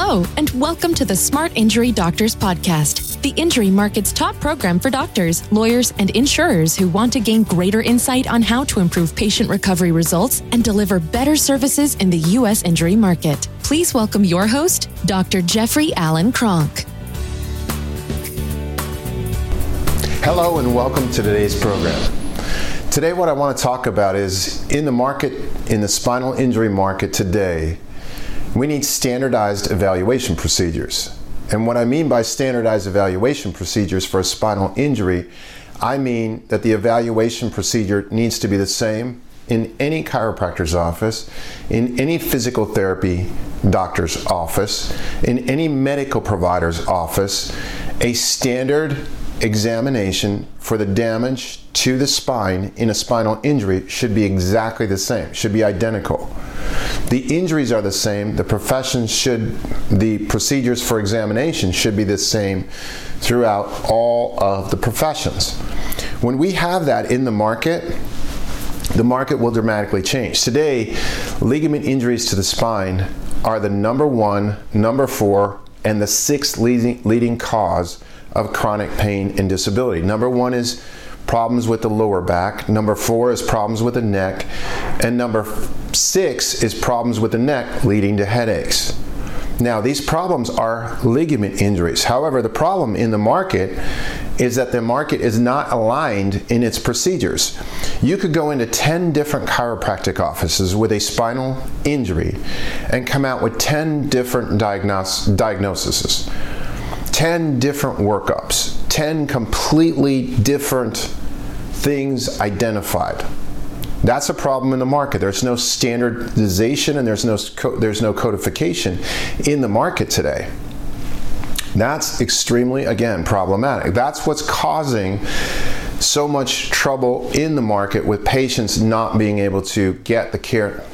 Hello, and welcome to the Smart Injury Doctors Podcast, the injury market's top program for doctors, lawyers, and insurers who want to gain greater insight on how to improve patient recovery results and deliver better services in the U.S. injury market. Please welcome your host, Dr. Jeffrey Allen Kronk. Hello, and welcome to today's program. Today, what I want to talk about is in the market, in the spinal injury market today, we need standardized evaluation procedures. And what I mean by standardized evaluation procedures for a spinal injury, I mean that the evaluation procedure needs to be the same in any chiropractor's office, in any physical therapy doctor's office, in any medical provider's office, a standard examination for the damage to the spine in a spinal injury should be exactly the same, should be identical. The injuries are the same, the professions should, the procedures for examination should be the same throughout all of the professions. When we have that in the market, the market will dramatically change. Today, ligament injuries to the spine are the number one, number four, and the sixth leading, leading cause of chronic pain and disability. Number one is problems with the lower back. Number four is problems with the neck. And number six is problems with the neck leading to headaches. Now, these problems are ligament injuries. However, the problem in the market is that the market is not aligned in its procedures. You could go into 10 different chiropractic offices with a spinal injury and come out with 10 different diagnos- diagnoses. 10 different workups, 10 completely different things identified. That's a problem in the market. There's no standardization and there's no there's no codification in the market today. That's extremely again problematic. That's what's causing so much trouble in the market with patients not being able to get the care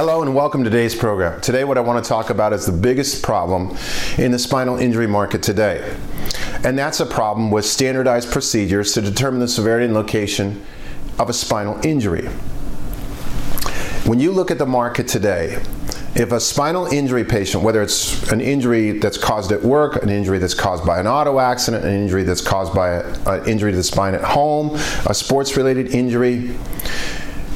Hello and welcome to today's program. Today, what I want to talk about is the biggest problem in the spinal injury market today. And that's a problem with standardized procedures to determine the severity and location of a spinal injury. When you look at the market today, if a spinal injury patient, whether it's an injury that's caused at work, an injury that's caused by an auto accident, an injury that's caused by an injury to the spine at home, a sports related injury,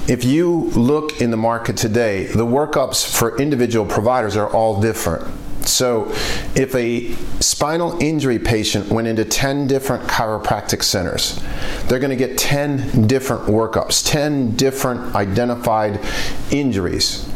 if you look in the market today, the workups for individual providers are all different. So, if a spinal injury patient went into 10 different chiropractic centers, they're going to get 10 different workups, 10 different identified injuries,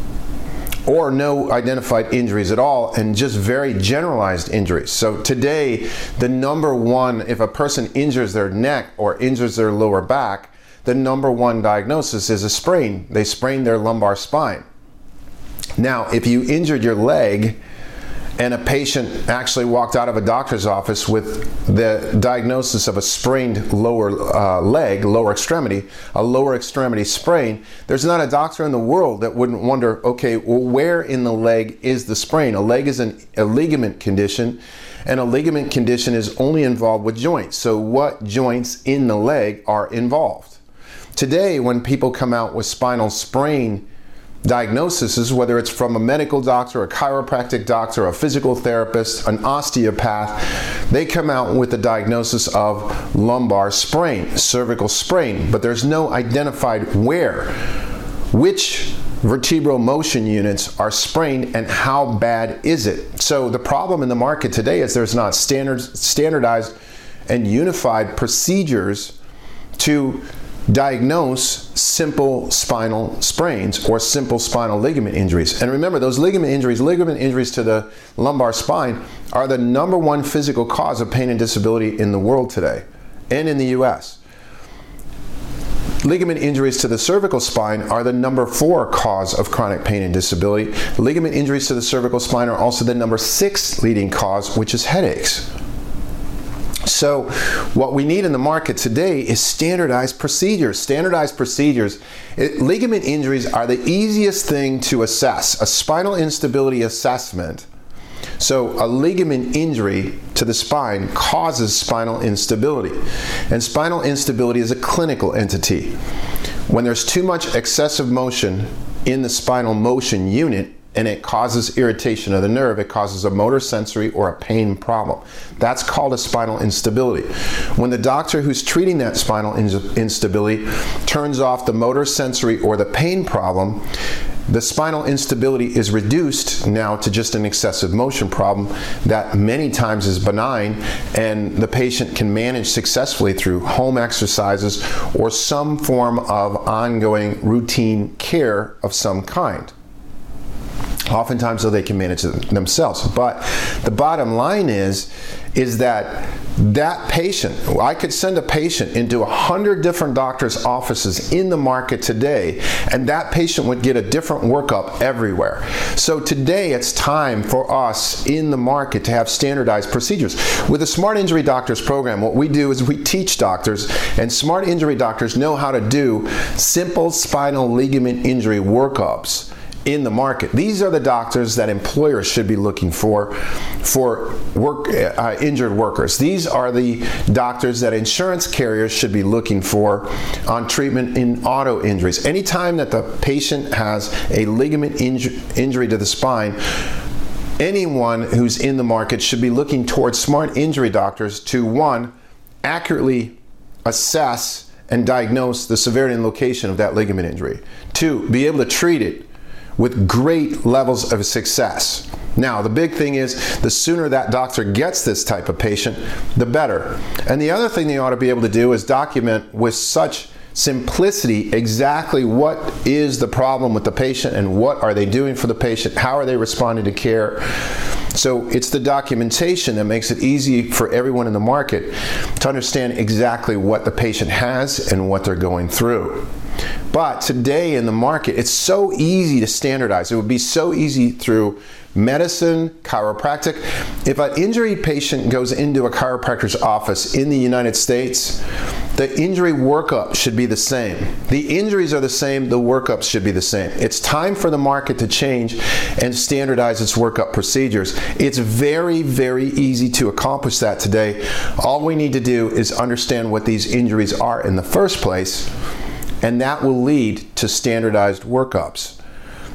or no identified injuries at all, and just very generalized injuries. So, today, the number one, if a person injures their neck or injures their lower back, the number one diagnosis is a sprain. They sprained their lumbar spine. Now, if you injured your leg and a patient actually walked out of a doctor's office with the diagnosis of a sprained lower uh, leg, lower extremity, a lower extremity sprain, there's not a doctor in the world that wouldn't wonder, okay, well, where in the leg is the sprain? A leg is an, a ligament condition, and a ligament condition is only involved with joints. So, what joints in the leg are involved? Today, when people come out with spinal sprain diagnoses, whether it's from a medical doctor, a chiropractic doctor, a physical therapist, an osteopath, they come out with the diagnosis of lumbar sprain, cervical sprain, but there's no identified where, which vertebral motion units are sprained and how bad is it. So the problem in the market today is there's not standard, standardized and unified procedures to diagnose simple spinal sprains or simple spinal ligament injuries. And remember, those ligament injuries, ligament injuries to the lumbar spine, are the number one physical cause of pain and disability in the world today and in the US. Ligament injuries to the cervical spine are the number four cause of chronic pain and disability. Ligament injuries to the cervical spine are also the number six leading cause, which is headaches. So, what we need in the market today is standardized procedures. Standardized procedures. It, ligament injuries are the easiest thing to assess. A spinal instability assessment So, a ligament injury to the spine causes spinal instability. And spinal instability is a clinical entity. When there's too much excessive motion in the spinal motion unit, and it causes irritation of the nerve, it causes a motor sensory or a pain problem. That's called a spinal instability. When the doctor who's treating that spinal instability turns off the motor sensory or the pain problem, the spinal instability is reduced now to just an excessive motion problem that many times is benign and the patient can manage successfully through home exercises or some form of ongoing routine care of some kind. Oftentimes, though, they can manage it themselves. But the bottom line is, is that that patient, I could send a patient into a hundred different doctors' offices in the market today, and that patient would get a different workup everywhere. So today, it's time for us in the market to have standardized procedures. With the Smart Injury Doctors program, what we do is we teach doctors, and Smart Injury Doctors know how to do simple spinal ligament injury workups in the market. These are the doctors that employers should be looking for for work uh, injured workers. These are the doctors that insurance carriers should be looking for on treatment in auto injuries. Anytime that the patient has a ligament inju- injury to the spine, anyone who's in the market should be looking towards smart injury doctors to one accurately assess and diagnose the severity and location of that ligament injury. Two, be able to treat it with great levels of success. Now, the big thing is the sooner that doctor gets this type of patient, the better. And the other thing they ought to be able to do is document with such simplicity exactly what is the problem with the patient and what are they doing for the patient, how are they responding to care. So it's the documentation that makes it easy for everyone in the market to understand exactly what the patient has and what they're going through. But today in the market, it's so easy to standardize. It would be so easy through medicine, chiropractic. If an injury patient goes into a chiropractor's office in the United States, the injury workup should be the same. The injuries are the same, the workups should be the same. It's time for the market to change and standardize its workup procedures. It's very, very easy to accomplish that today. All we need to do is understand what these injuries are in the first place and that will lead to standardized workups.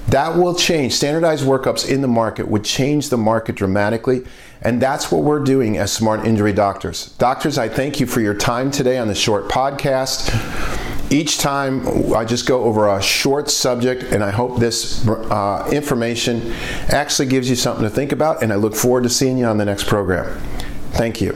That will change. Standardized workups in the market would change the market dramatically, and that's what we're doing as Smart Injury Doctors. Doctors, I thank you for your time today on the short podcast. Each time I just go over a short subject, and I hope this uh, information actually gives you something to think about, and I look forward to seeing you on the next program. Thank you.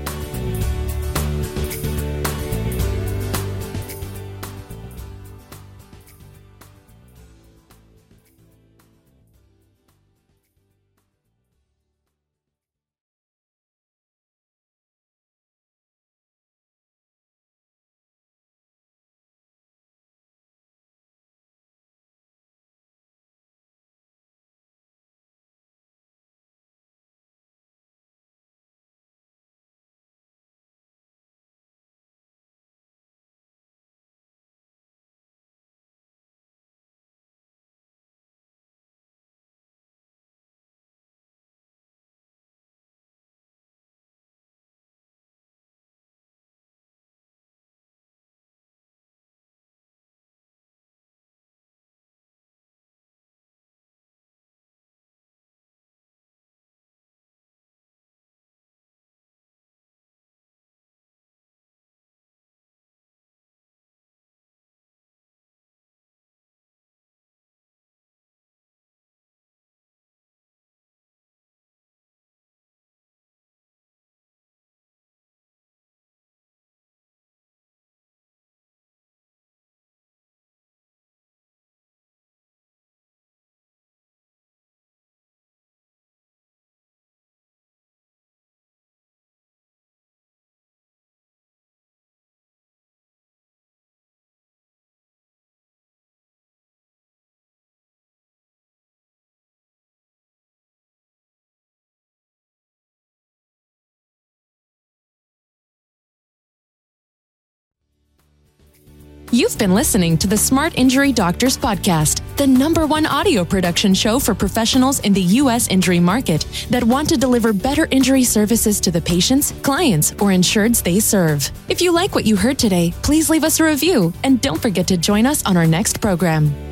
You've been listening to the Smart Injury Doctors Podcast, the number one audio production show for professionals in the U.S. injury market that want to deliver better injury services to the patients, clients, or insureds they serve. If you like what you heard today, please leave us a review and don't forget to join us on our next program.